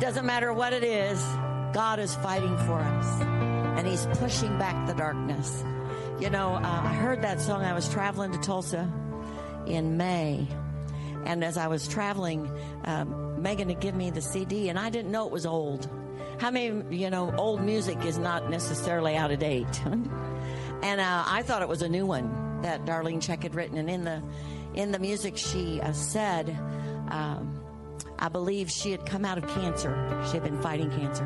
Doesn't matter what it is, God is fighting for us, and He's pushing back the darkness. You know, uh, I heard that song. I was traveling to Tulsa in May, and as I was traveling, um, Megan had given me the CD, and I didn't know it was old. How many, you know, old music is not necessarily out of date? and uh, I thought it was a new one that Darlene Zschech had written, and in the in the music she uh, said. Um, I believe she had come out of cancer. She had been fighting cancer.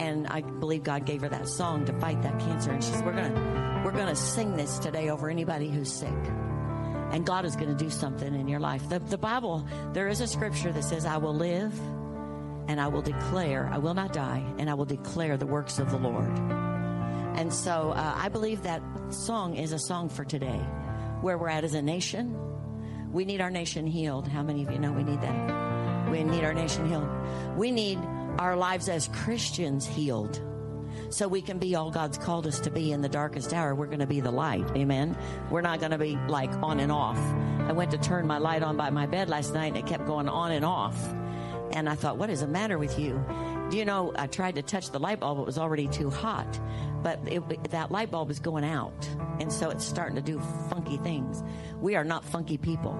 And I believe God gave her that song to fight that cancer. And she said, We're gonna we're gonna sing this today over anybody who's sick. And God is gonna do something in your life. The, the Bible, there is a scripture that says, I will live and I will declare, I will not die, and I will declare the works of the Lord. And so uh, I believe that song is a song for today, where we're at as a nation. We need our nation healed. How many of you know we need that? We need our nation healed. We need our lives as Christians healed so we can be all God's called us to be in the darkest hour. We're going to be the light. Amen. We're not going to be like on and off. I went to turn my light on by my bed last night and it kept going on and off. And I thought, what is the matter with you? Do you know, I tried to touch the light bulb, it was already too hot. But it, that light bulb is going out. And so it's starting to do funky things. We are not funky people.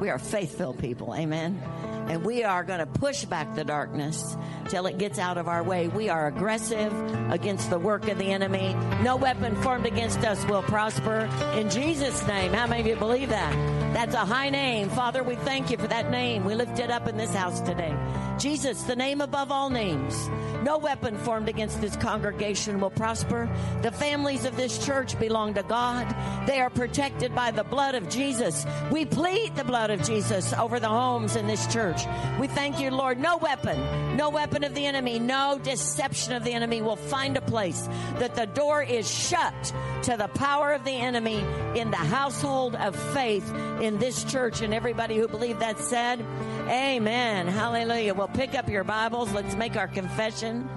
We are faithful people. Amen. And we are going to push back the darkness till it gets out of our way. We are aggressive against the work of the enemy. No weapon formed against us will prosper. In Jesus' name. How many of you believe that? That's a high name. Father, we thank you for that name. We lift it up in this house today. Jesus, the name above all names. No weapon formed against this congregation will prosper. The families of this church belong to God. They are protected by the blood of Jesus. We plead the blood of Jesus over the homes in this church. We thank you, Lord. No weapon, no weapon of the enemy, no deception of the enemy will find a place that the door is shut to the power of the enemy in the household of faith in this church. And everybody who believed that said, Amen. Hallelujah. Well, pick up your Bibles. Let's make our confession.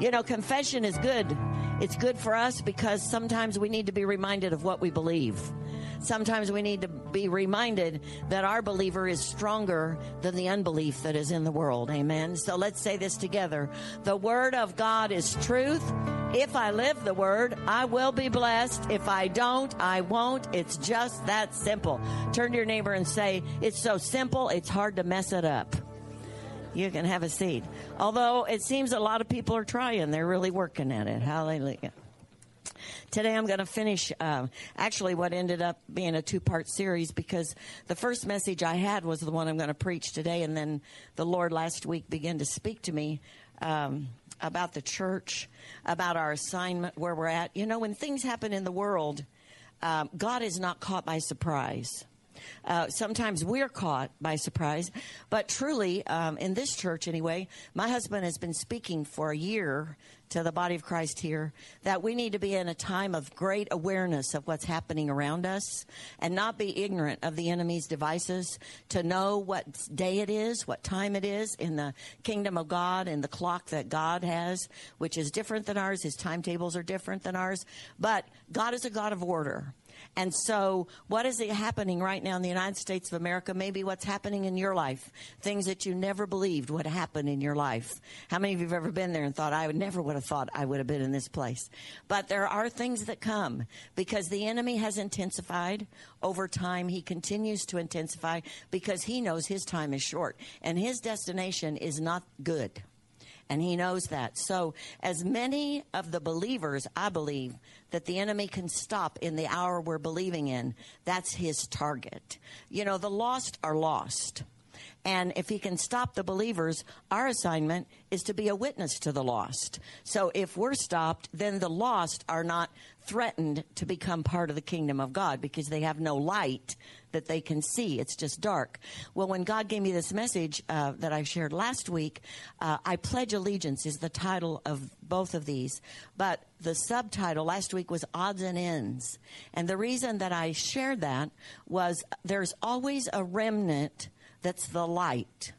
You know, confession is good. It's good for us because sometimes we need to be reminded of what we believe. Sometimes we need to be reminded that our believer is stronger than the unbelief that is in the world. Amen. So let's say this together. The word of God is truth. If I live the word, I will be blessed. If I don't, I won't. It's just that simple. Turn to your neighbor and say, It's so simple, it's hard to mess it up. You can have a seat. Although it seems a lot of people are trying, they're really working at it. Hallelujah. Today I'm going to finish uh, actually what ended up being a two part series because the first message I had was the one I'm going to preach today, and then the Lord last week began to speak to me. Um, about the church, about our assignment, where we're at. You know, when things happen in the world, um, God is not caught by surprise. Uh, sometimes we're caught by surprise, but truly, um, in this church anyway, my husband has been speaking for a year to the body of Christ here that we need to be in a time of great awareness of what's happening around us and not be ignorant of the enemy's devices, to know what day it is, what time it is in the kingdom of God and the clock that God has, which is different than ours. His timetables are different than ours. But God is a God of order. And so, what is happening right now in the United States of America? Maybe what's happening in your life, things that you never believed would happen in your life. How many of you have ever been there and thought, I would never would have thought I would have been in this place? But there are things that come because the enemy has intensified over time. He continues to intensify because he knows his time is short and his destination is not good. And he knows that. So, as many of the believers, I believe, that the enemy can stop in the hour we're believing in, that's his target. You know, the lost are lost. And if he can stop the believers, our assignment is to be a witness to the lost. So if we're stopped, then the lost are not threatened to become part of the kingdom of God because they have no light that they can see. It's just dark. Well, when God gave me this message uh, that I shared last week, uh, I Pledge Allegiance is the title of both of these. But the subtitle last week was Odds and Ends. And the reason that I shared that was there's always a remnant that's the light.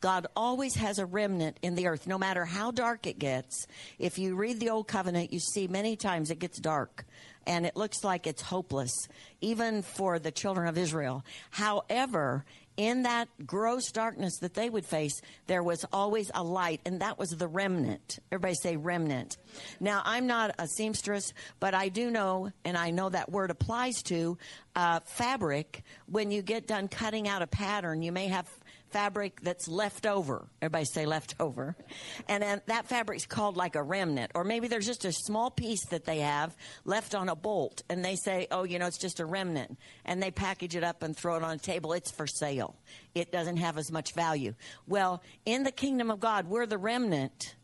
God always has a remnant in the earth, no matter how dark it gets. If you read the Old Covenant, you see many times it gets dark and it looks like it's hopeless, even for the children of Israel. However, in that gross darkness that they would face, there was always a light, and that was the remnant. Everybody say remnant. Now, I'm not a seamstress, but I do know, and I know that word applies to uh, fabric. When you get done cutting out a pattern, you may have fabric that's left over. Everybody say left over. And then that fabric's called like a remnant. Or maybe there's just a small piece that they have left on a bolt and they say, oh, you know, it's just a remnant. And they package it up and throw it on a table. It's for sale. It doesn't have as much value. Well, in the kingdom of God, we're the remnant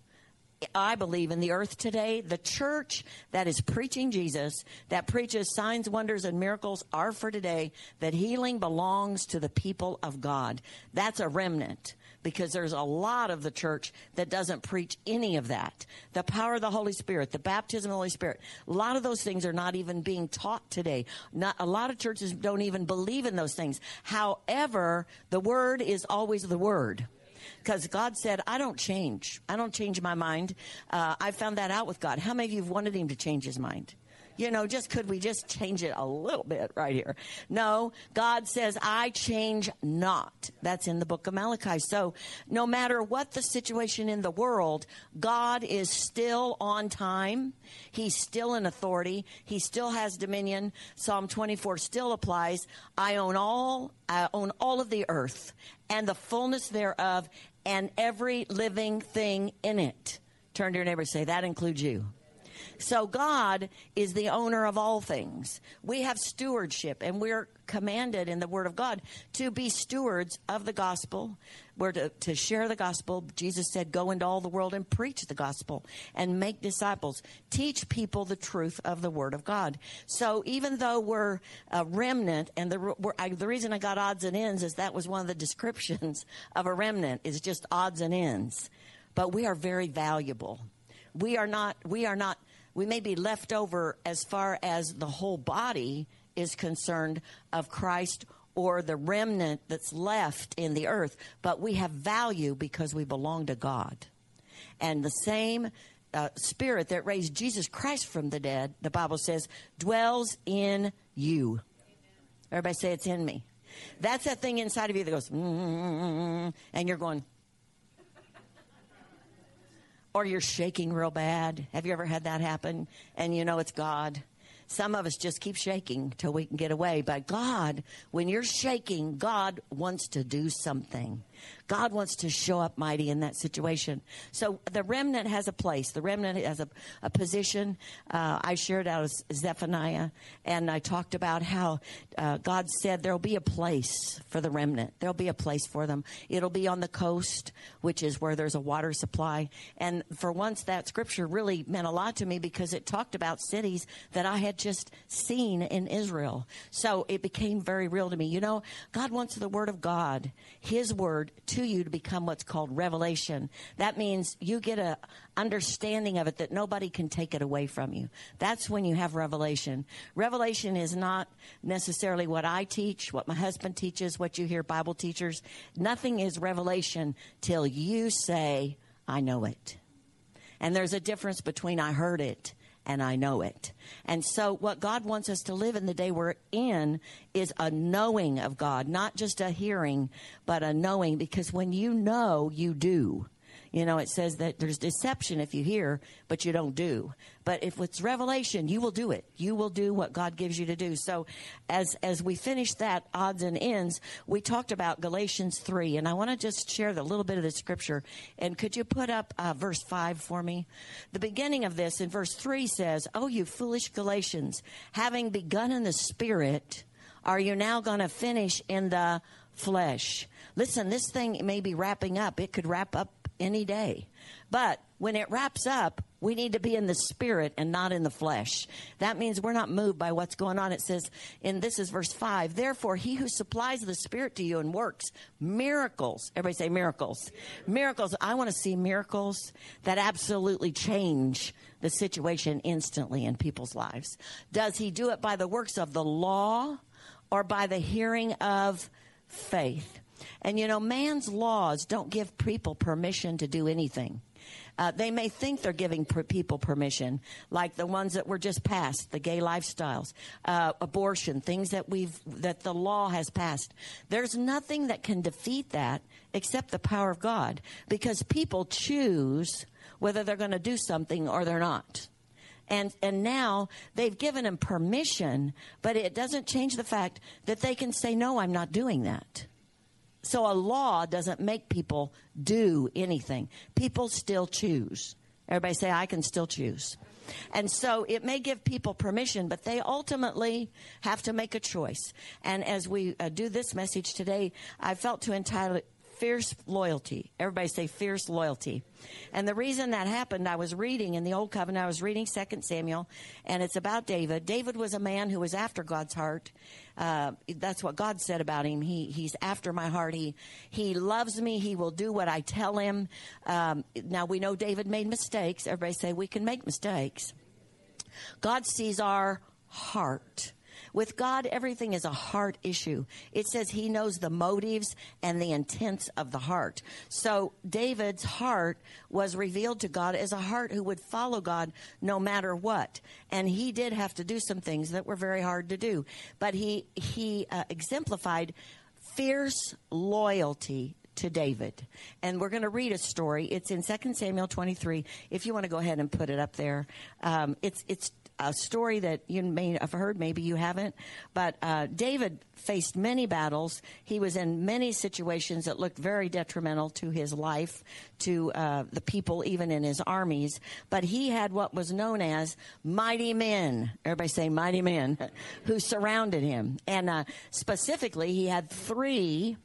I believe in the earth today, the church that is preaching Jesus, that preaches signs, wonders, and miracles are for today, that healing belongs to the people of God. That's a remnant because there's a lot of the church that doesn't preach any of that. The power of the Holy Spirit, the baptism of the Holy Spirit, a lot of those things are not even being taught today. Not, a lot of churches don't even believe in those things. However, the word is always the word because God said, I don't change. I don't change my mind. Uh, I found that out with God. How many of you have wanted Him to change His mind? You know, just could we just change it a little bit right here? No, God says, I change not. That's in the book of Malachi. So no matter what the situation in the world, God is still on time. He's still in authority. He still has dominion. Psalm 24 still applies. I own all, I own all of the earth and the fullness thereof and every living thing in it. Turn to your neighbor say, that includes you. So God is the owner of all things. We have stewardship and we're commanded in the Word of God to be stewards of the gospel. We're to, to share the gospel. Jesus said, Go into all the world and preach the gospel and make disciples. Teach people the truth of the Word of God. So even though we're a remnant, and the, I, the reason I got odds and ends is that was one of the descriptions of a remnant, is just odds and ends. But we are very valuable. We are not, we are not we may be left over as far as the whole body is concerned of Christ or the remnant that's left in the earth, but we have value because we belong to God. And the same uh, spirit that raised Jesus Christ from the dead, the Bible says, dwells in you. Everybody say it's in me. That's that thing inside of you that goes, mm-hmm, and you're going, or you're shaking real bad. Have you ever had that happen? And you know it's God. Some of us just keep shaking till we can get away. But God, when you're shaking, God wants to do something. God wants to show up mighty in that situation. So the remnant has a place. The remnant has a, a position. Uh, I shared out of Zephaniah, and I talked about how uh, God said there'll be a place for the remnant. There'll be a place for them. It'll be on the coast, which is where there's a water supply. And for once, that scripture really meant a lot to me because it talked about cities that I had just seen in Israel. So it became very real to me. You know, God wants the Word of God, His Word, to you to become what's called revelation. That means you get a understanding of it that nobody can take it away from you. That's when you have revelation. Revelation is not necessarily what I teach, what my husband teaches, what you hear Bible teachers. Nothing is revelation till you say, I know it. And there's a difference between I heard it and I know it. And so, what God wants us to live in the day we're in is a knowing of God, not just a hearing, but a knowing, because when you know, you do. You know, it says that there's deception if you hear, but you don't do. But if it's revelation, you will do it. You will do what God gives you to do. So as, as we finish that odds and ends, we talked about Galatians 3, and I want to just share a little bit of the scripture. And could you put up uh, verse 5 for me? The beginning of this in verse 3 says, Oh, you foolish Galatians, having begun in the spirit, are you now going to finish in the flesh? Listen, this thing may be wrapping up. It could wrap up any day. But when it wraps up, we need to be in the spirit and not in the flesh. That means we're not moved by what's going on. It says, and this is verse 5, therefore he who supplies the spirit to you and works miracles. Everybody say miracles. Miracles. I want to see miracles that absolutely change the situation instantly in people's lives. Does he do it by the works of the law or by the hearing of faith? And you know, man's laws don't give people permission to do anything. Uh, they may think they're giving per- people permission, like the ones that were just passed, the gay lifestyles, uh, abortion, things that we've that the law has passed. There's nothing that can defeat that except the power of God, because people choose whether they're going to do something or they're not. And, and now they've given them permission, but it doesn't change the fact that they can say, no, I'm not doing that. So a law doesn't make people do anything. People still choose. Everybody say, I can still choose. And so it may give people permission, but they ultimately have to make a choice. And as we uh, do this message today, I felt to entitle it fierce loyalty. Everybody say fierce loyalty. And the reason that happened, I was reading in the Old Covenant, I was reading 2 Samuel, and it's about David. David was a man who was after God's heart. Uh, that's what God said about him. He, he's after my heart. He, he loves me. He will do what I tell him. Um, now we know David made mistakes. Everybody say we can make mistakes. God sees our heart. With God, everything is a heart issue. It says he knows the motives and the intents of the heart. So David's heart was revealed to God as a heart who would follow God no matter what. And he did have to do some things that were very hard to do. But he, he uh, exemplified fierce loyalty to David. And we're going to read a story. It's in 2 Samuel 23. If you want to go ahead and put it up there. Um, it's, it's a story that you may have heard, maybe you haven't. But uh, David faced many battles. He was in many situations that looked very detrimental to his life, to uh, the people, even in his armies. But he had what was known as mighty men. Everybody say mighty men who surrounded him. And uh, specifically, he had three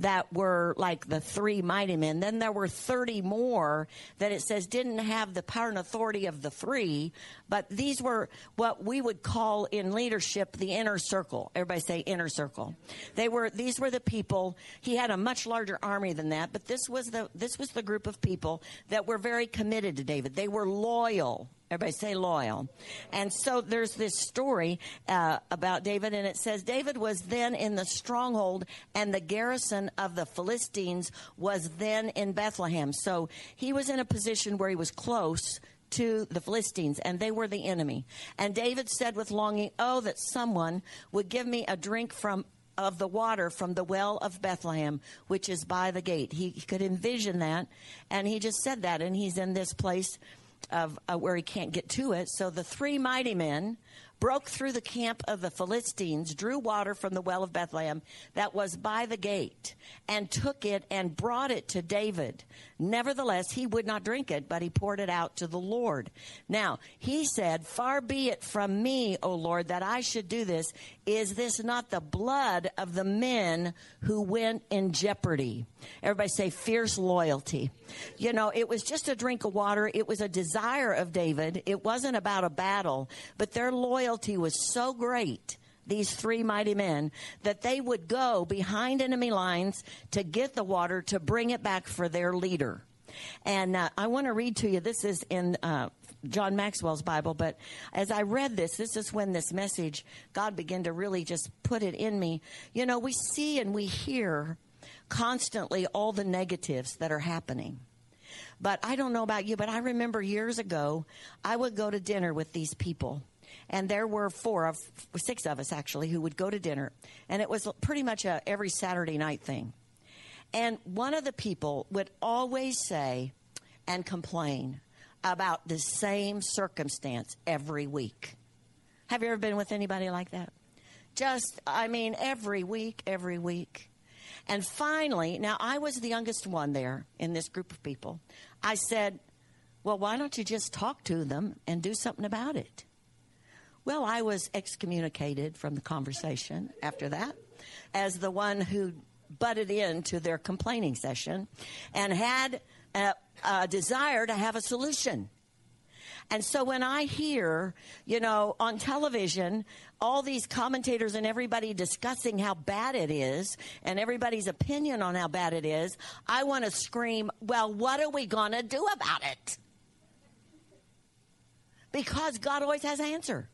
that were like the three mighty men. Then there were 30 more that it says didn't have the power and authority of the three, but these were what we would call in leadership the inner circle. Everybody say inner circle. They were, these were the people, he had a much larger army than that, but this was the, this was the group of people that were very committed to David. They were loyal Everybody say loyal. And so there's this story uh, about David, and it says David was then in the stronghold, and the garrison of the Philistines was then in Bethlehem. So he was in a position where he was close to the Philistines, and they were the enemy. And David said with longing, Oh, that someone would give me a drink from of the water from the well of Bethlehem, which is by the gate. He, he could envision that, and he just said that, and he's in this place of uh, where he can't get to it. So the three mighty men broke through the camp of the Philistines, drew water from the well of Bethlehem that was by the gate, and took it and brought it to David. Nevertheless, he would not drink it, but he poured it out to the Lord. Now, he said, Far be it from me, O Lord, that I should do this. Is this not the blood of the men who went in jeopardy? Everybody say fierce loyalty. You know, it was just a drink of water. It was a desire of David. It wasn't about a battle, but their loyalty was so great these three mighty men that they would go behind enemy lines to get the water to bring it back for their leader. And uh, I want to read to you. This is in uh, John Maxwell's Bible, but as I read this, this is when this message, God began to really just put it in me. You know, we see and we hear constantly all the negatives that are happening. But I don't know about you, but I remember years ago, I would go to dinner with these people. And there were four of six of us actually who would go to dinner, and it was pretty much a every Saturday night thing. And one of the people would always say and complain about the same circumstance every week. Have you ever been with anybody like that? Just, I mean, every week, every week. And finally, now I was the youngest one there in this group of people. I said, Well, why don't you just talk to them and do something about it? Well, I was excommunicated from the conversation after that as the one who butted into their complaining session and had a, a desire to have a solution. And so when I hear, you know, on television, all these commentators and everybody discussing how bad it is and everybody's opinion on how bad it is, I want to scream, well, what are we going to do about it? Because God always has an answer.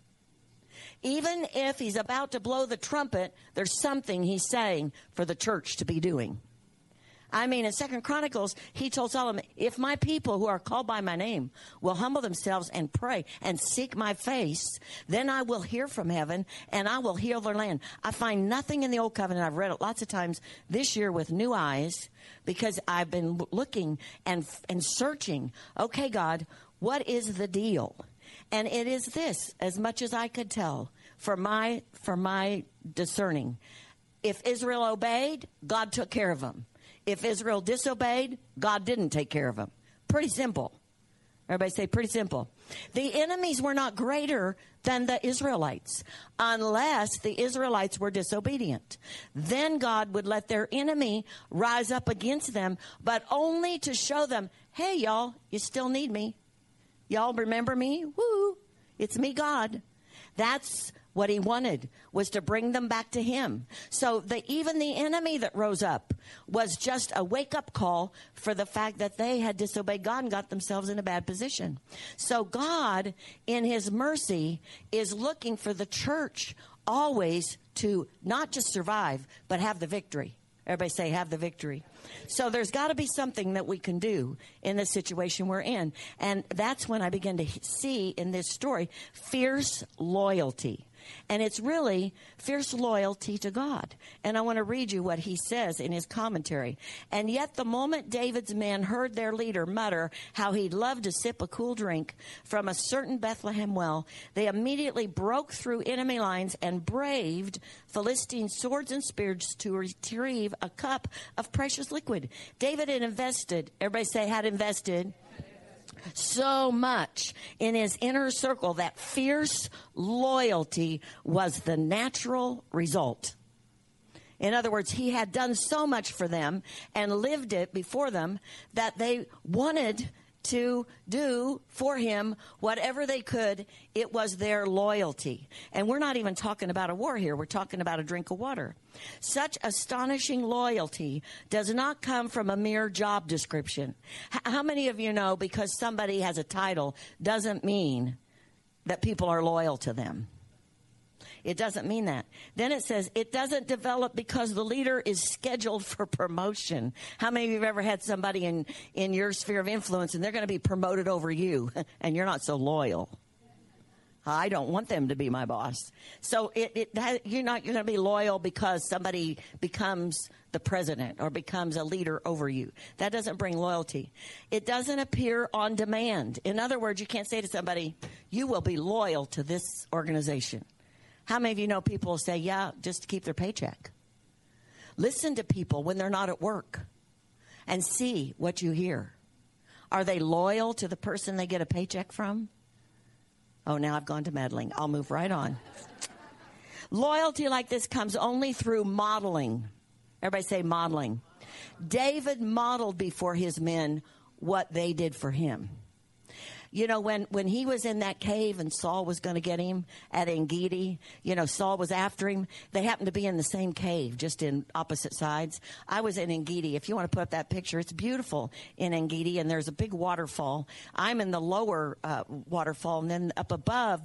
Even if he's about to blow the trumpet, there's something he's saying for the church to be doing. I mean, in Second Chronicles, he told Solomon, "If my people who are called by my name will humble themselves and pray and seek my face, then I will hear from heaven and I will heal their land." I find nothing in the Old Covenant. I've read it lots of times this year with new eyes because I've been looking and and searching. Okay, God, what is the deal? And it is this, as much as I could tell, for my for my discerning. If Israel obeyed, God took care of them. If Israel disobeyed, God didn't take care of them. Pretty simple. Everybody say pretty simple. The enemies were not greater than the Israelites unless the Israelites were disobedient. Then God would let their enemy rise up against them, but only to show them, hey, y'all, you still need me. Y'all remember me? Woo! It's me, God. That's what he wanted was to bring them back to him. So the, even the enemy that rose up was just a wake up call for the fact that they had disobeyed God and got themselves in a bad position. So God, in his mercy, is looking for the church always to not just survive, but have the victory. Everybody say, have the victory. So there's got to be something that we can do in the situation we're in. And that's when I begin to see in this story fierce loyalty. And it's really fierce loyalty to God. And I want to read you what he says in his commentary. And yet, the moment David's men heard their leader mutter how he'd love to sip a cool drink from a certain Bethlehem well, they immediately broke through enemy lines and braved Philistine swords and spears to retrieve a cup of precious liquid. David had invested, everybody say, had invested so much in his inner circle that fierce loyalty was the natural result. In other words, he had done so much for them and lived it before them that they wanted to do for him whatever they could. It was their loyalty. And we're not even talking about a war here. We're talking about a drink of water. Such astonishing loyalty does not come from a mere job description. H- how many of you know because somebody has a title doesn't mean that people are loyal to them? It doesn't mean that. Then it says it doesn't develop because the leader is scheduled for promotion. How many of you have ever had somebody in, in your sphere of influence and they're going to be promoted over you and you're not so loyal? I don't want them to be my boss. So it, it that, you're not you're going to be loyal because somebody becomes the president or becomes a leader over you. That doesn't bring loyalty. It doesn't appear on demand. In other words, you can't say to somebody, "You will be loyal to this organization." How many of you know people say, yeah, just to keep their paycheck? Listen to people when they're not at work and see what you hear. Are they loyal to the person they get a paycheck from? Oh, now I've gone to meddling. I'll move right on. Loyalty like this comes only through modeling. Everybody say modeling. David modeled before his men what they did for him. You know, when, when he was in that cave and Saul was going to get him at Engedi, you know, Saul was after him. They happened to be in the same cave, just in opposite sides. I was in Engedi. If you want to put up that picture, it's beautiful in Engedi, and there's a big waterfall. I'm in the lower uh, waterfall, and then up above,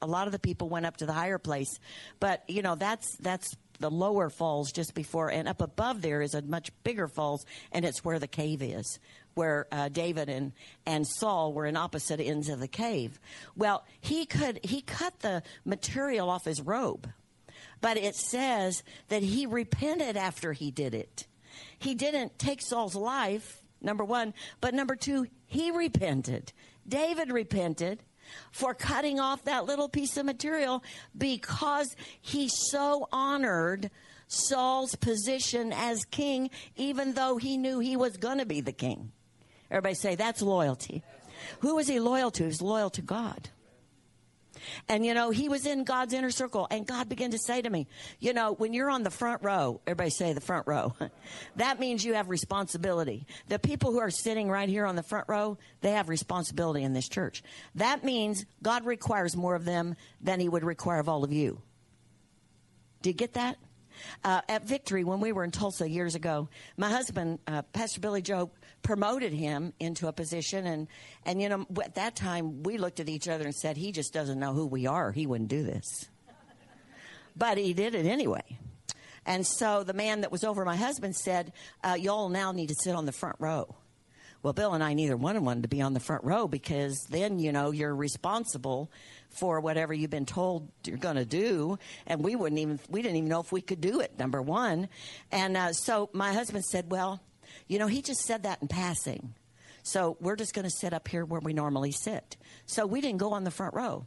a lot of the people went up to the higher place. But, you know, that's, that's the lower falls just before, and up above there is a much bigger falls, and it's where the cave is where uh, David and, and Saul were in opposite ends of the cave. Well, he could he cut the material off his robe, but it says that he repented after he did it. He didn't take Saul's life, number one, but number two, he repented. David repented for cutting off that little piece of material because he so honored Saul's position as king, even though he knew he was going to be the king. Everybody say that's loyalty. Who was he loyal to? He was loyal to God. And you know, he was in God's inner circle, and God began to say to me, you know, when you're on the front row, everybody say the front row, that means you have responsibility. The people who are sitting right here on the front row, they have responsibility in this church. That means God requires more of them than he would require of all of you. Do you get that? Uh, at Victory, when we were in Tulsa years ago, my husband, uh, Pastor Billy Joe, promoted him into a position. And, and, you know, at that time, we looked at each other and said, he just doesn't know who we are. He wouldn't do this. but he did it anyway. And so the man that was over my husband said, uh, Y'all now need to sit on the front row. Well, Bill and I neither one of wanted to be on the front row because then, you know, you're responsible for whatever you've been told you're going to do. And we wouldn't even, we didn't even know if we could do it, number one. And uh, so my husband said, Well, you know, he just said that in passing. So we're just going to sit up here where we normally sit. So we didn't go on the front row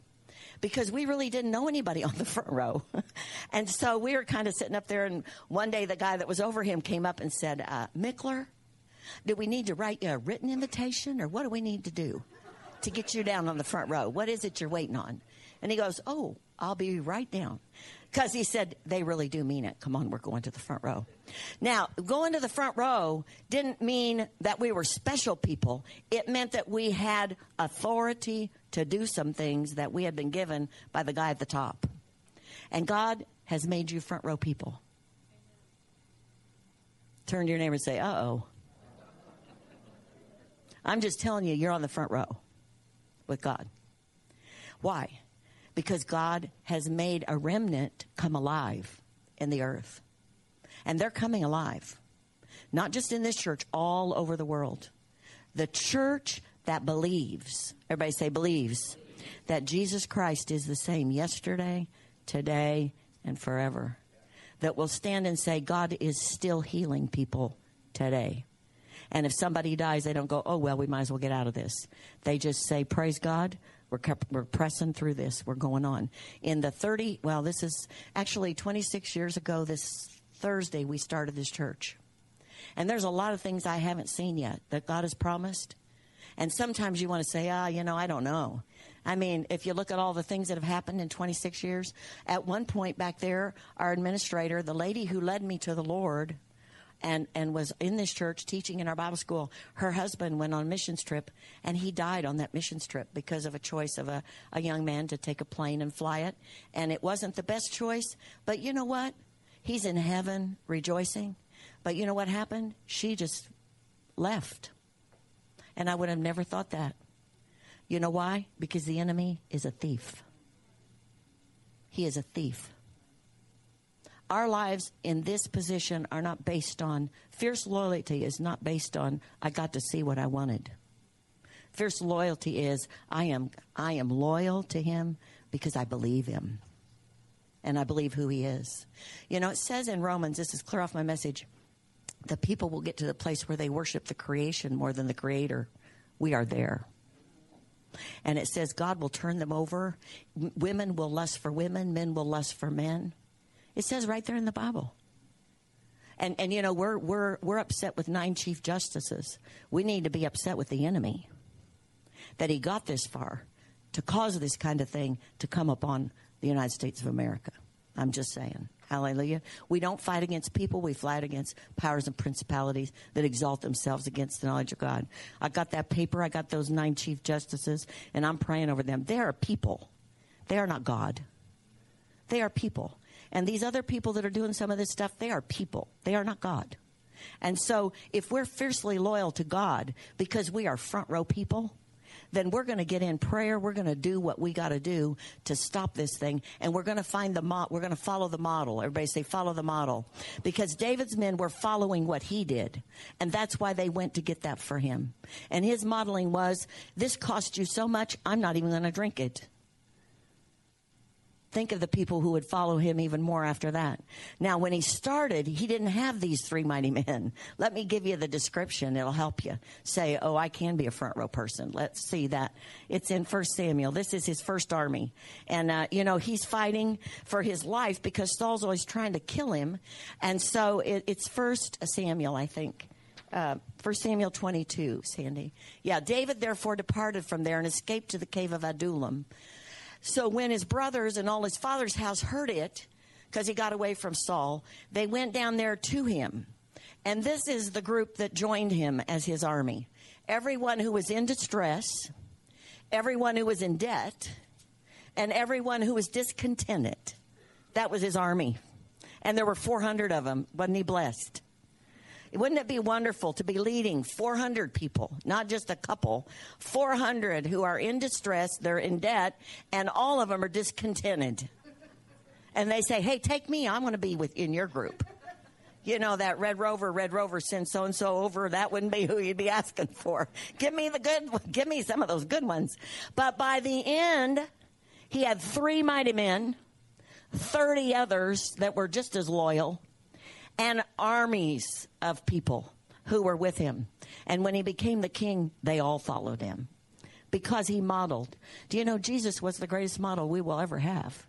because we really didn't know anybody on the front row. and so we were kind of sitting up there. And one day the guy that was over him came up and said, uh, Mickler, do we need to write you a written invitation or what do we need to do to get you down on the front row? What is it you're waiting on? And he goes, Oh, I'll be right down. Because he said, they really do mean it. Come on, we're going to the front row. Now, going to the front row didn't mean that we were special people. It meant that we had authority to do some things that we had been given by the guy at the top. And God has made you front row people. Turn to your neighbor and say, uh oh. I'm just telling you, you're on the front row with God. Why? because God has made a remnant come alive in the earth. And they're coming alive, not just in this church, all over the world. The church that believes, everybody say believes, that Jesus Christ is the same yesterday, today, and forever. That will stand and say, God is still healing people today. And if somebody dies, they don't go, oh, well, we might as well get out of this. They just say, praise God, we're, kept, we're pressing through this. We're going on. In the 30, well, this is actually 26 years ago, this Thursday, we started this church. And there's a lot of things I haven't seen yet that God has promised. And sometimes you want to say, ah, you know, I don't know. I mean, if you look at all the things that have happened in 26 years, at one point back there, our administrator, the lady who led me to the Lord, and, and was in this church teaching in our Bible school. Her husband went on a missions trip and he died on that missions trip because of a choice of a, a young man to take a plane and fly it. And it wasn't the best choice, but you know what? He's in heaven rejoicing. But you know what happened? She just left. And I would have never thought that. You know why? Because the enemy is a thief. He is a thief our lives in this position are not based on fierce loyalty is not based on I got to see what I wanted. Fierce loyalty is I am I am loyal to him because I believe him. And I believe who he is. You know, it says in Romans, this is clear off my message, the people will get to the place where they worship the creation more than the creator. We are there. And it says God will turn them over. Women will lust for women, men will lust for men. It says right there in the Bible. And and you know we're we're we're upset with nine chief justices. We need to be upset with the enemy that he got this far to cause this kind of thing to come upon the United States of America. I'm just saying. Hallelujah. We don't fight against people, we fight against powers and principalities that exalt themselves against the knowledge of God. I got that paper, I got those nine chief justices, and I'm praying over them. They are people. They are not God. They are people. And these other people that are doing some of this stuff, they are people. They are not God. And so if we're fiercely loyal to God because we are front row people, then we're going to get in prayer. We're going to do what we got to do to stop this thing. And we're going to find the mo- we're going to follow the model. Everybody say follow the model. Because David's men were following what he did. And that's why they went to get that for him. And his modeling was, this cost you so much, I'm not even going to drink it think of the people who would follow him even more after that. Now, when he started, he didn't have these three mighty men. Let me give you the description. It'll help you say, oh, I can be a front row person. Let's see that. It's in First Samuel. This is his first army. And, uh, you know, he's fighting for his life because Saul's always trying to kill him. And so it, it's First Samuel, I think. Uh, 1 Samuel 22, Sandy. Yeah, David therefore departed from there and escaped to the cave of Adullam. So when his brothers and all his father's house heard it, because he got away from Saul, they went down there to him. And this is the group that joined him as his army. Everyone who was in distress, everyone who was in debt, and everyone who was discontented. That was his army. And there were 400 of them. Wasn't he blessed? Wouldn't it be wonderful to be leading 400 people, not just a couple, 400 who are in distress, they're in debt, and all of them are discontented? and they say, "Hey, take me. I'm going to be with in your group." you know, that Red Rover, Red Rover sent so and so over, that wouldn't be who you'd be asking for. Give me the good, give me some of those good ones. But by the end, he had three mighty men, 30 others that were just as loyal, and armies of people who were with him. And when he became the king, they all followed him because he modeled. Do you know Jesus was the greatest model we will ever have?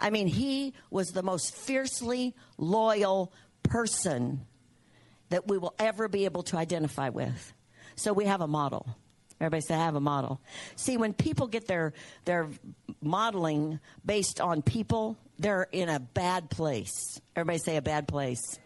I mean, he was the most fiercely loyal person that we will ever be able to identify with. So we have a model. Everybody say, I have a model. See, when people get their, their modeling based on people, they're in a bad place. Everybody say a bad place.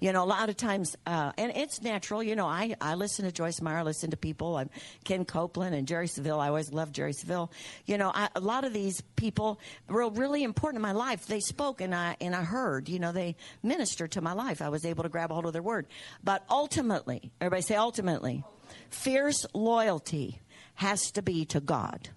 You know, a lot of times, uh, and it's natural. You know, I, I listen to Joyce Meyer, I listen to people. I'm Ken Copeland and Jerry Savelle. I always loved Jerry Savelle. You know, I, a lot of these people were really important in my life. They spoke and I and I heard. You know, they ministered to my life. I was able to grab a hold of their word. But ultimately, everybody say ultimately, fierce loyalty has to be to God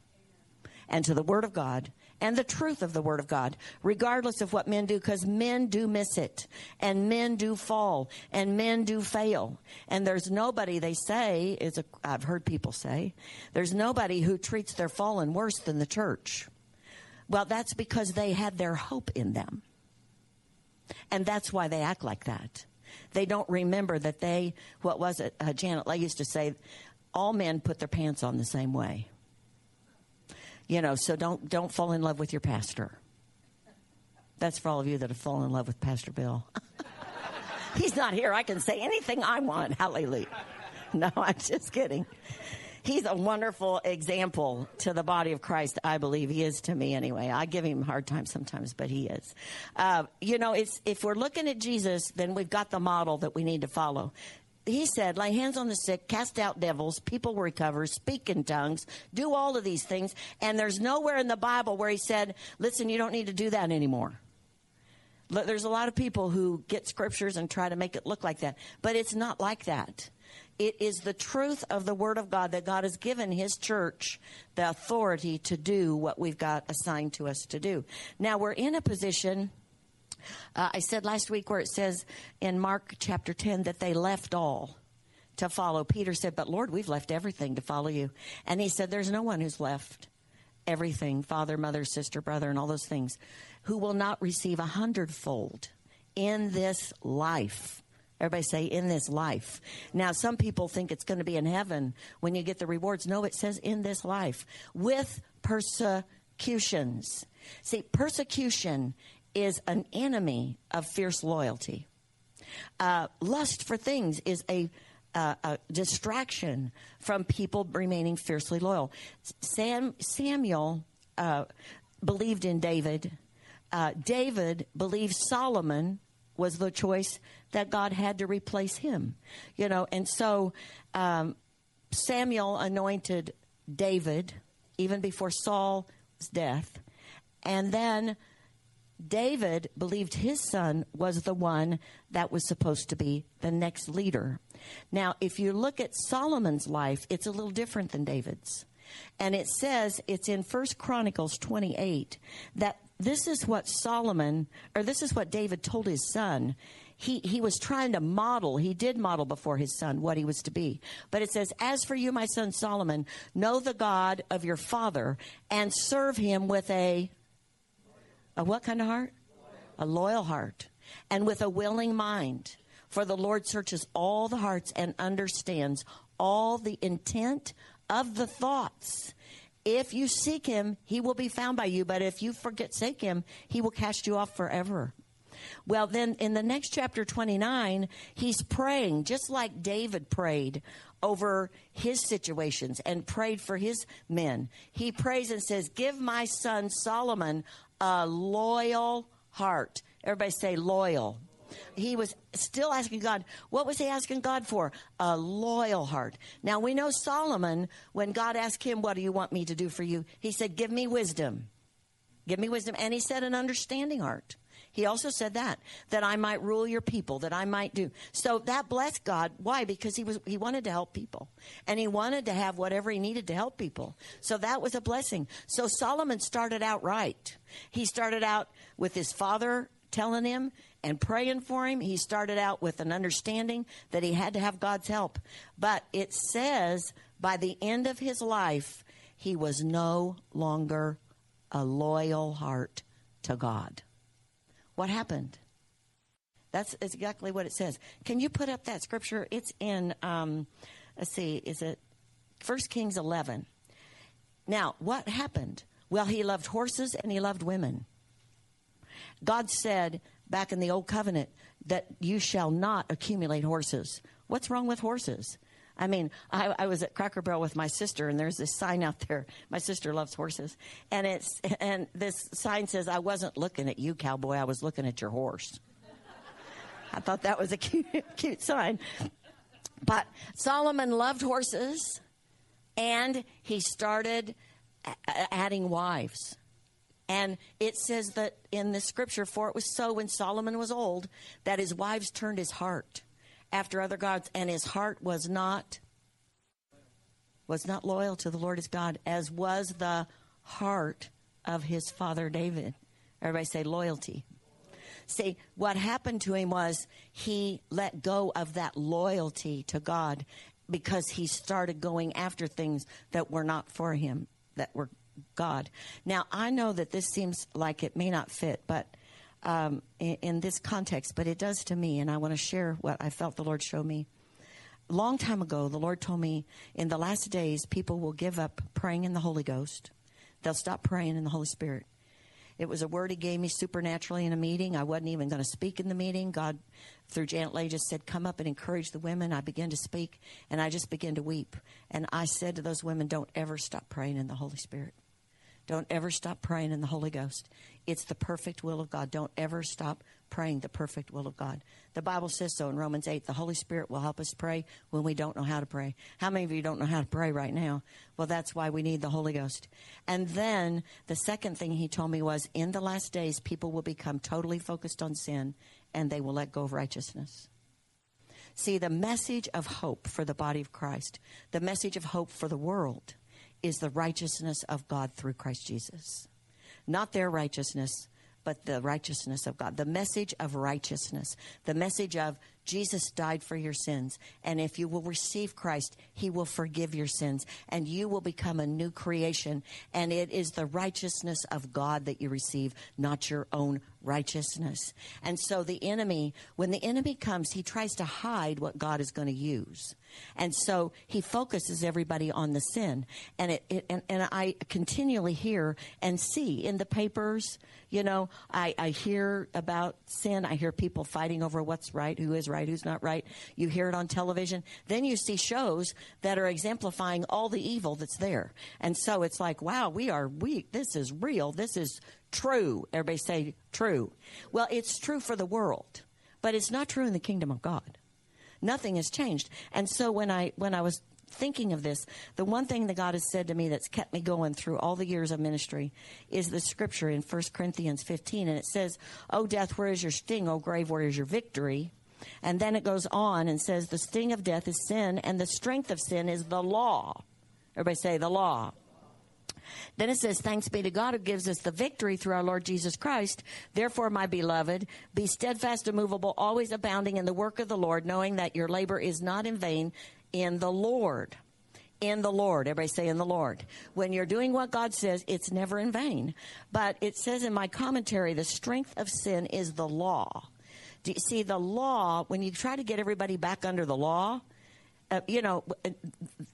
and to the Word of God and the truth of the Word of God, regardless of what men do, because men do miss it, and men do fall, and men do fail. And there's nobody, they say, is a, I've heard people say, there's nobody who treats their fallen worse than the church. Well, that's because they had their hope in them. And that's why they act like that. They don't remember that they, what was it? Uh, Janet I used to say, all men put their pants on the same way. You know, so don't don't fall in love with your pastor. That's for all of you that have fallen in love with Pastor Bill. He's not here. I can say anything I want. Hallelujah. No, I'm just kidding. He's a wonderful example to the body of Christ. I believe he is to me anyway. I give him a hard time sometimes, but he is. Uh, you know, it's, if we're looking at Jesus, then we've got the model that we need to follow he said, lay hands on the sick, cast out devils, people recover, speak in tongues, do all of these things. And there's nowhere in the Bible where he said, listen, you don't need to do that anymore. There's a lot of people who get scriptures and try to make it look like that, but it's not like that. It is the truth of the Word of God that God has given His church the authority to do what we've got assigned to us to do. Now, we're in a position uh, I said last week where it says in Mark chapter 10 that they left all to follow. Peter said, But Lord, we've left everything to follow you. And he said, There's no one who's left everything father, mother, sister, brother, and all those things who will not receive a hundredfold in this life. Everybody say, in this life. Now, some people think it's going to be in heaven when you get the rewards. No, it says in this life with persecutions. See, persecution is an enemy of fierce loyalty. Uh, lust for things is a, uh, a, distraction from people remaining fiercely loyal. Sam, Samuel uh, believed in David. Uh, David believed Solomon was the choice that God had to replace him. You know, and so um, Samuel anointed David even before Saul's death. And then David believed his son was the one that was supposed to be the next leader. Now, if you look at Solomon's life, it's a little different than David's. And it says, it's in First Chronicles 28, that this is what Solomon, or this is what David told his son. He, he was trying to model, he did model before his son what he was to be. But it says, As for you, my son Solomon, know the God of your father and serve him with a a what kind of heart? A loyal heart. And with a willing mind. For the Lord searches all the hearts and understands all the intent of the thoughts. If you seek him, he will be found by you. But if you forsake him, he will cast you off forever. Well, then in the next chapter 29, he's praying just like David prayed over his situations and prayed for his men. He prays and says, Give my son Solomon a loyal heart. Everybody say loyal. He was still asking God, what was he asking God for? A loyal heart. Now we know Solomon, when God asked him, What do you want me to do for you? He said, Give me wisdom. Give me wisdom. And he said, An understanding heart. He also said that, that I might rule your people, that I might do. So that blessed God. Why? Because he was, he wanted to help people and he wanted to have whatever he needed to help people. So that was a blessing. So Solomon started out right. He started out with his father telling him and praying for him. He started out with an understanding that he had to have God's help. But it says by the end of his life, he was no longer a loyal heart to God. What happened? That's exactly what it says. Can you put up that scripture? It's in, um, let's see, is it First Kings 11? Now, what happened? Well, he loved horses and he loved women. God said back in the Old Covenant that you shall not accumulate horses. What's wrong with horses? I mean, I, I, was at Cracker Barrel with my sister, and there's this sign out there. My sister loves horses, and it's and this sign says, "I wasn't looking at you, cowboy. I was looking at your horse." I thought that was a cute, cute sign. But Solomon loved horses, and he started adding wives. And it says that in the scripture, for it was so when Solomon was old that his wives turned his heart after other gods, and his heart was not was not loyal to the Lord his God, as was the heart of his father David. Everybody say loyalty. See, what happened to him was he let go of that loyalty to God because he started going after things that were not for him, that were God. Now, I know that this seems like it may not fit, but um, in, in, this context, but it does to me, and I want to share what I felt the Lord show me. Long time ago, the Lord told me in the last days, people will give up praying in the Holy Ghost. They'll stop praying in the Holy Spirit. It was a word He gave me supernaturally in a meeting. I wasn't even going to speak in the meeting. God, through Janet Lay, just said, Come up and encourage the women. I began to speak, and I just began to weep. And I said to those women, Don't ever stop praying in the Holy Spirit. Don't ever stop praying in the Holy Ghost. It's the perfect will of God. Don't ever stop praying the perfect will of God. The Bible says so in Romans 8. The Holy Spirit will help us pray when we don't know how to pray. How many of you don't know how to pray right now? Well, that's why we need the Holy Ghost. And then the second thing he told me was in the last days, people will become totally focused on sin and they will let go of righteousness. See, the message of hope for the body of Christ, the message of hope for the world, is the righteousness of God through Christ Jesus. Not their righteousness, but the righteousness of God. The message of righteousness. The message of Jesus died for your sins. And if you will receive Christ, he will forgive your sins and you will become a new creation. And it is the righteousness of God that you receive, not your own righteousness. And so the enemy, when the enemy comes, he tries to hide what God is going to use. And so he focuses everybody on the sin. And it, it and, and I continually hear and see in the papers, you know, I, I hear about sin. I hear people fighting over what's right, who is right, who's not right. You hear it on television. Then you see shows that are exemplifying all the evil that's there. And so it's like, wow, we are weak. This is real. This is true. Everybody say true. Well, it's true for the world, but it's not true in the kingdom of God. Nothing has changed. And so when I when I was thinking of this, the one thing that God has said to me that's kept me going through all the years of ministry is the scripture in 1 Corinthians 15 and it says, Oh, death, where is your sting? Oh, grave, where is your victory?" And then it goes on and says, "The sting of death is sin, and the strength of sin is the law." Everybody say the law. Then it says, Thanks be to God who gives us the victory through our Lord Jesus Christ. Therefore, my beloved, be steadfast, immovable, always abounding in the work of the Lord, knowing that your labor is not in vain in the Lord. In the Lord. Everybody say in the Lord. When you're doing what God says, it's never in vain. But it says in my commentary, the strength of sin is the law. Do you see the law, when you try to get everybody back under the law, uh, you know, uh,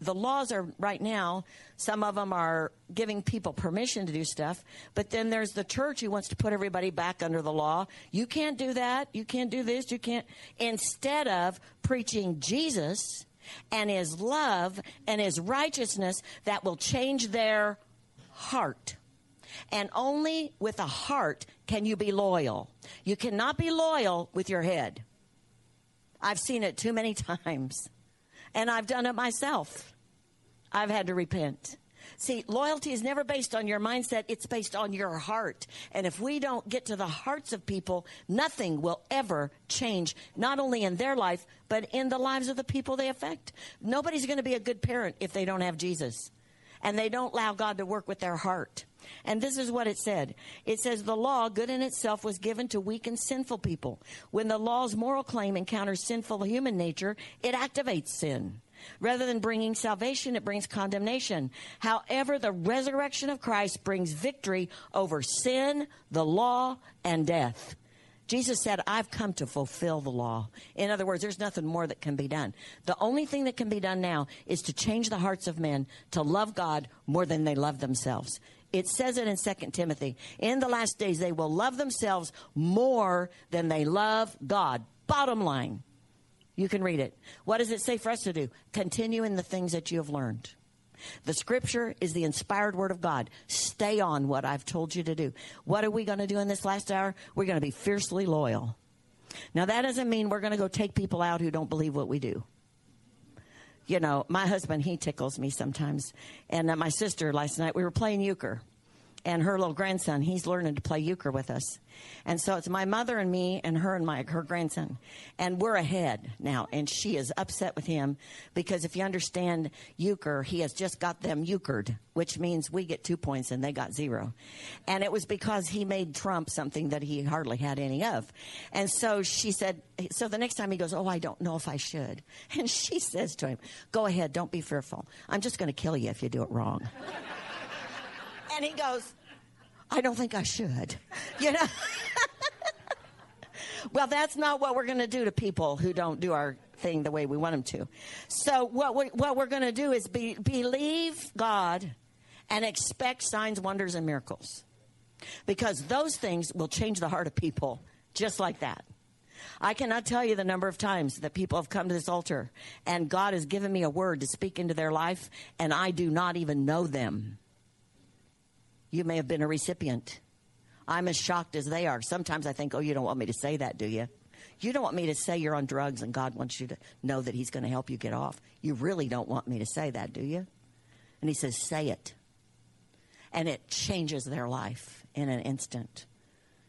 the laws are right now, some of them are giving people permission to do stuff, but then there's the church who wants to put everybody back under the law. You can't do that. You can't do this. You can't. Instead of preaching Jesus and his love and his righteousness that will change their heart. And only with a heart can you be loyal. You cannot be loyal with your head. I've seen it too many times. And I've done it myself. I've had to repent. See, loyalty is never based on your mindset, it's based on your heart. And if we don't get to the hearts of people, nothing will ever change, not only in their life, but in the lives of the people they affect. Nobody's going to be a good parent if they don't have Jesus and they don't allow God to work with their heart. And this is what it said. It says the law, good in itself, was given to weak and sinful people. When the law's moral claim encounters sinful human nature, it activates sin. Rather than bringing salvation, it brings condemnation. However, the resurrection of Christ brings victory over sin, the law, and death. Jesus said, I've come to fulfill the law. In other words, there's nothing more that can be done. The only thing that can be done now is to change the hearts of men to love God more than they love themselves. It says it in 2 Timothy. In the last days, they will love themselves more than they love God. Bottom line. You can read it. What does it say for us to do? Continue in the things that you have learned. The scripture is the inspired word of God. Stay on what I've told you to do. What are we going to do in this last hour? We're going to be fiercely loyal. Now, that doesn't mean we're going to go take people out who don't believe what we do. You know, my husband, he tickles me sometimes. And uh, my sister last night, we were playing euchre and her little grandson. He's learning to play euchre with us. And so it's my mother and me and her and my her grandson. And we're ahead now. And she is upset with him because if you understand euchre, he has just got them euchred, which means we get two points and they got zero. And it was because he made Trump something that he hardly had any of. And so she said, so the next time he goes, Oh, I don't know if I should. And she says to him, Go ahead, don't be fearful. I'm just going to kill you if you do it wrong. And he goes, I don't think I should. You know? well, that's not what we're going to do to people who don't do our thing the way we want them to. So, what, we, what we're going to do is be, believe God and expect signs, wonders, and miracles. Because those things will change the heart of people just like that. I cannot tell you the number of times that people have come to this altar and God has given me a word to speak into their life, and I do not even know them. You may have been a recipient. I'm as shocked as they are. Sometimes I think, oh, you don't want me to say that, do you? You don't want me to say you're on drugs and God wants you to know that He's going to help you get off. You really don't want me to say that, do you? And He says, say it. And it changes their life in an instant.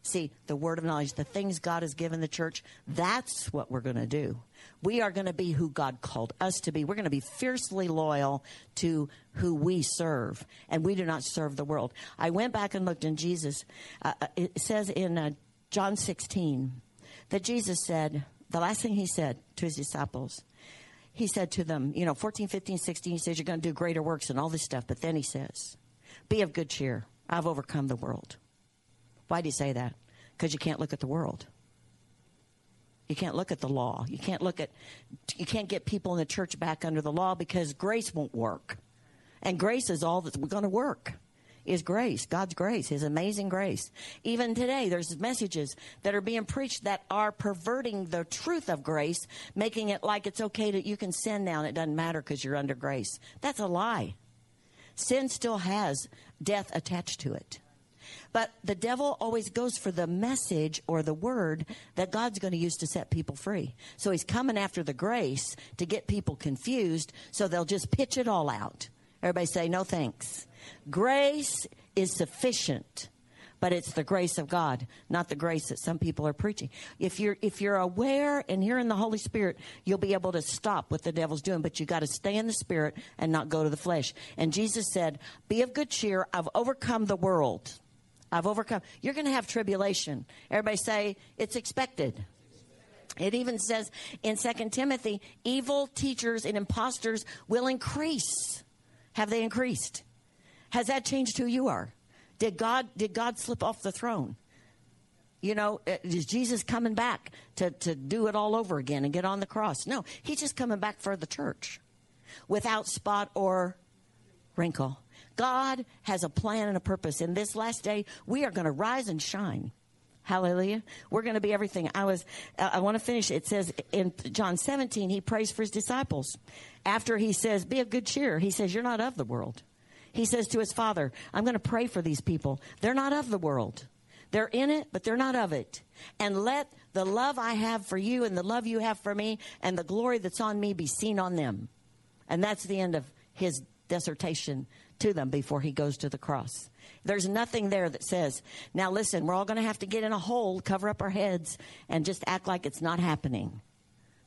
See, the word of knowledge, the things God has given the church, that's what we're going to do. We are going to be who God called us to be. We're going to be fiercely loyal to who we serve, and we do not serve the world. I went back and looked in Jesus. Uh, uh it says in uh, John 16 that Jesus said, the last thing he said to his disciples, he said to them, you know, 14, 15, 16, he says, You're going to do greater works and all this stuff. But then he says, Be of good cheer. I've overcome the world. Why do you say that? Because you can't look at the world. You can't look at the law. You can't look at, you can't get people in the church back under the law because grace won't work. And grace is all that's going to work is grace, God's grace, His amazing grace. Even today, there's messages that are being preached that are perverting the truth of grace, making it like it's okay that you can sin now and it doesn't matter because you're under grace. That's a lie. Sin still has death attached to it. But the devil always goes for the message or the word that God's going to use to set people free. So he's coming after the grace to get people confused so they'll just pitch it all out. Everybody say, no thanks. Grace is sufficient but it's the grace of God, not the grace that some people are preaching. If you're if you're aware and in the Holy Spirit, you'll be able to stop what the devil's doing, but you got to stay in the spirit and not go to the flesh. And Jesus said, "Be of good cheer, I've overcome the world." I've overcome. You're going to have tribulation. Everybody say it's expected. It even says in 2 Timothy, evil teachers and impostors will increase. Have they increased? Has that changed who you are? Did God did God slip off the throne? You know, uh, is Jesus coming back to, to do it all over again and get on the cross? No, he's just coming back for the church without spot or wrinkle. God has a plan and a purpose. In this last day, we are going to rise and shine. Hallelujah. We're going to be everything. I was, uh, I want to finish. It says in John 17, he prays for his disciples. After he says, be of good cheer, he says, you're not of the world. He says to his father, I'm going to pray for these people. They're not of the world. They're in it, but they're not of it. And let the love I have for you and the love you have for me and the glory that's on me be seen on them. And that's the end of his dissertation to them before he goes to the cross. There's nothing there that says, now listen, we're all going to have to get in a hole, cover up our heads, and just act like it's not happening.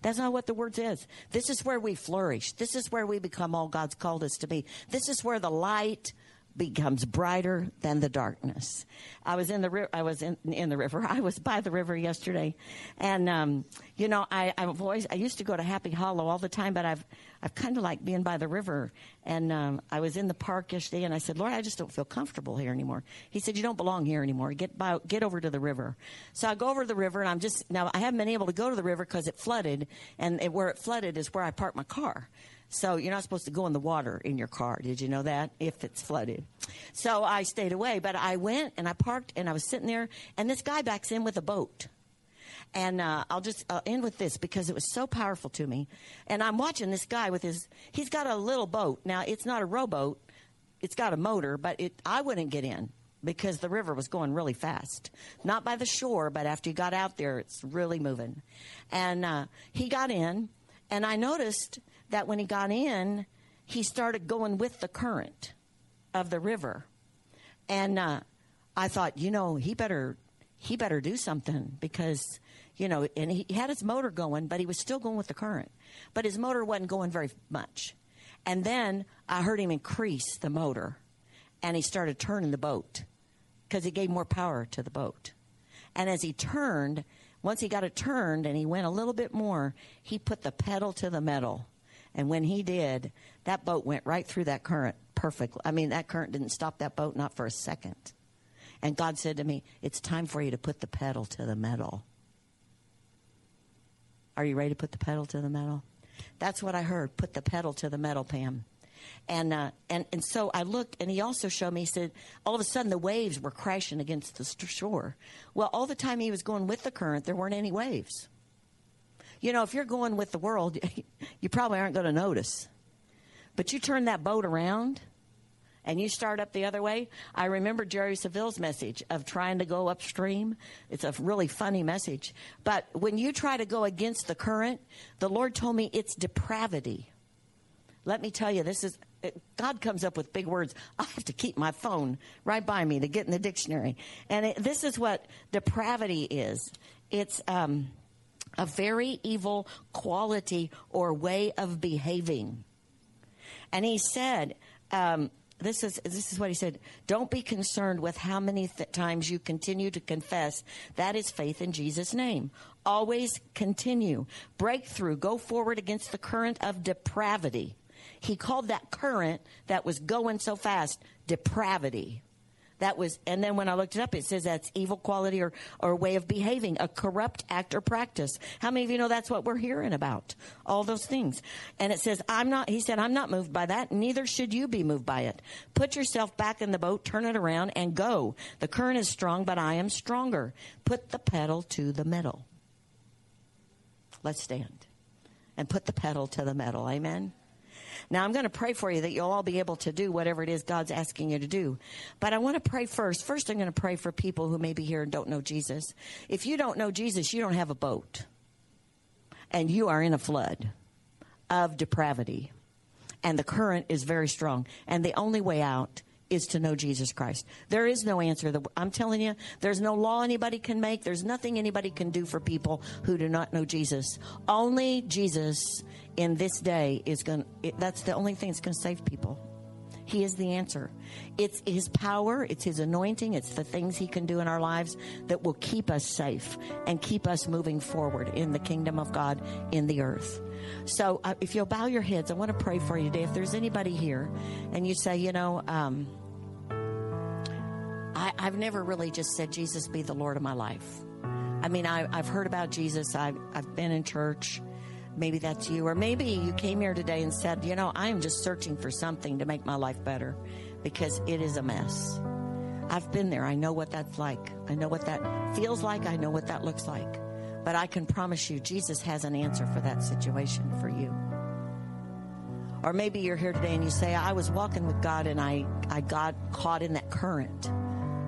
That's not what the word says. This is where we flourish. This is where we become all God's called us to be. This is where the light becomes brighter than the darkness. I was in the ri- I was in, in the river. I was by the river yesterday, and um, you know I I've always I used to go to Happy Hollow all the time, but I've I've kind of like being by the river. And um, I was in the park yesterday, and I said, Lord, I just don't feel comfortable here anymore. He said, You don't belong here anymore. Get by, get over to the river. So I go over to the river, and I'm just now I haven't been able to go to the river because it flooded, and it, where it flooded is where I parked my car. So you're not supposed to go in the water in your car. Did you know that? If it's flooded. So I stayed away, but I went and I parked and I was sitting there and this guy backs in with a boat. And uh, I'll just I'll end with this because it was so powerful to me. And I'm watching this guy with his, he's got a little boat. Now, it's not a rowboat, it's got a motor, but it, I wouldn't get in because the river was going really fast. Not by the shore, but after you got out there, it's really moving. And uh, he got in, and I noticed that when he got in, he started going with the current of the river. And uh, I thought, you know, he better he better do something because you know, and he had his motor going, but he was still going with the current. But his motor wasn't going very much. And then I heard him increase the motor, and he started turning the boat because he gave more power to the boat. And as he turned, once he got it turned and he went a little bit more, he put the pedal to the metal. And when he did, that boat went right through that current perfectly. I mean, that current didn't stop that boat, not for a second. And God said to me, It's time for you to put the pedal to the metal. Are you ready to put the pedal to the metal? That's what I heard. Put the pedal to the metal, Pam. And uh, and and so I looked, and he also showed me. He said, all of a sudden the waves were crashing against the shore. Well, all the time he was going with the current, there weren't any waves. You know, if you're going with the world, you probably aren't going to notice. But you turn that boat around and you start up the other way. I remember Jerry Savelle's message of trying to go upstream. It's a really funny message. But when you try to go against the current, the Lord told me it's depravity. Let me tell you, this is God comes up with big words. I have to keep my phone right by me to get in the dictionary. And it, this is what depravity is. It's um, a very evil quality or way of behaving. And he said, um, this is this is what he said. Don't be concerned with how many th- times you continue to confess. That is faith in Jesus' name. Always continue. Breakthrough. Go forward against the current of depravity. He called that current that was going so fast depravity. That was, and then when I looked it up, it says that's evil quality or, or way of behaving, a corrupt act or practice. How many of you know that's what we're hearing about? All those things. And it says, I'm not, he said, I'm not moved by that. Neither should you be moved by it. Put yourself back in the boat, turn it around, and go. The current is strong, but I am stronger. Put the pedal to the metal. Let's stand and put the pedal to the metal. Amen. Now, I'm going to pray for you that you'll all be able to do whatever it is God's asking you to do. But I want to pray first. First, I'm going to pray for people who may be here and don't know Jesus. If you don't know Jesus, you don't have a boat. And you are in a flood of depravity. And the current is very strong. And the only way out is to know Jesus Christ. There is no answer. That, I'm telling you, there's no law anybody can make. There's nothing anybody can do for people who do not know Jesus. Only Jesus in this day is going to, that's the only thing that's going to save people. He is the answer. It's his power, it's his anointing, it's the things he can do in our lives that will keep us safe and keep us moving forward in the kingdom of God in the earth. So, uh, if you'll bow your heads, I want to pray for you today. If there's anybody here and you say, you know, um, I, have never really just said, Jesus be the Lord of my life. I mean, I, have heard about Jesus, I've, I've been in church. Maybe that's you. Or maybe you came here today and said, you know, I'm just searching for something to make my life better because it is a mess. I've been there. I know what that's like. I know what that feels like. I know what that looks like. But I can promise you, Jesus has an answer for that situation for you. Or maybe you're here today and you say, I was walking with God and I, I got caught in that current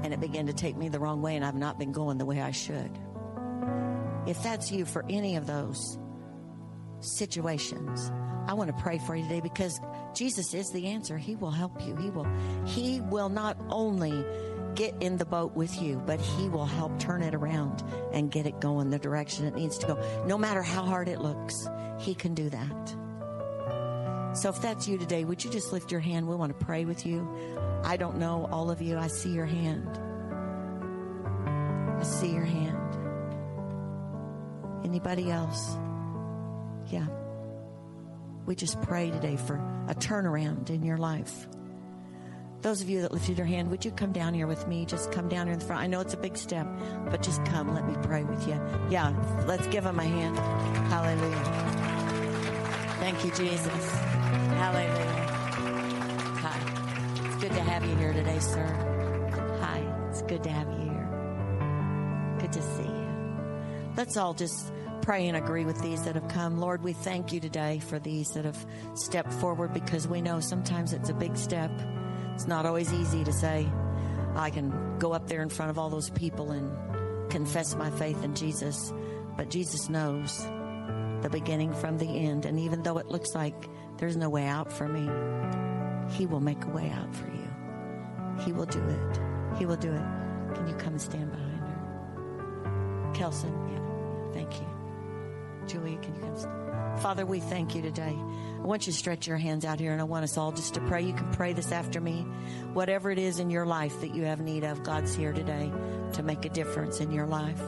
and it began to take me the wrong way and I've not been going the way I should. If that's you for any of those situations, I want to pray for you today because Jesus is the answer. He will help you. He will he will not only get in the boat with you, but he will help turn it around and get it going the direction it needs to go. No matter how hard it looks, he can do that. So if that's you today, would you just lift your hand? We want to pray with you. I don't know all of you. I see your hand. I see your hand. Anybody else? Yeah. We just pray today for a turnaround in your life. Those of you that lifted your hand, would you come down here with me? Just come down here in the front. I know it's a big step, but just come. Let me pray with you. Yeah, let's give him a hand. Hallelujah. Thank you, Jesus. Hallelujah. Hi. It's good to have you here today, sir. Hi. It's good to have you here. Good to see you. Let's all just pray and agree with these that have come. Lord, we thank you today for these that have stepped forward because we know sometimes it's a big step. It's not always easy to say, I can go up there in front of all those people and confess my faith in Jesus. But Jesus knows the beginning from the end. And even though it looks like there's no way out for me, He will make a way out for you. He will do it. He will do it. Can you come and stand behind her? Kelson, yeah, thank you. Julia, can you come? Stand? Father, we thank you today. I want you to stretch your hands out here and I want us all just to pray. You can pray this after me. Whatever it is in your life that you have need of, God's here today to make a difference in your life.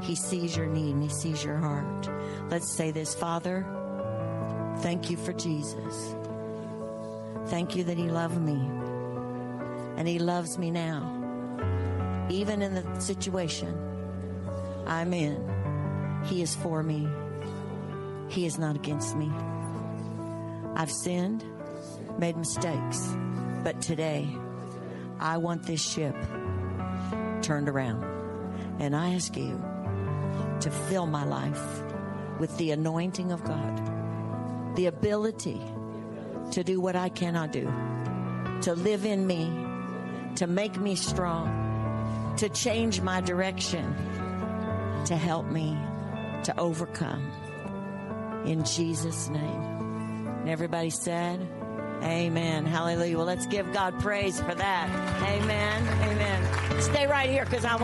He sees your need and He sees your heart. Let's say this Father, thank you for Jesus. Thank you that He loved me and He loves me now. Even in the situation I'm in, He is for me. He is not against me. I've sinned, made mistakes, but today I want this ship turned around. And I ask you to fill my life with the anointing of God, the ability to do what I cannot do, to live in me, to make me strong, to change my direction, to help me to overcome. In Jesus' name. And everybody said, Amen. Hallelujah. Well, let's give God praise for that. Amen. Amen. Stay right here because I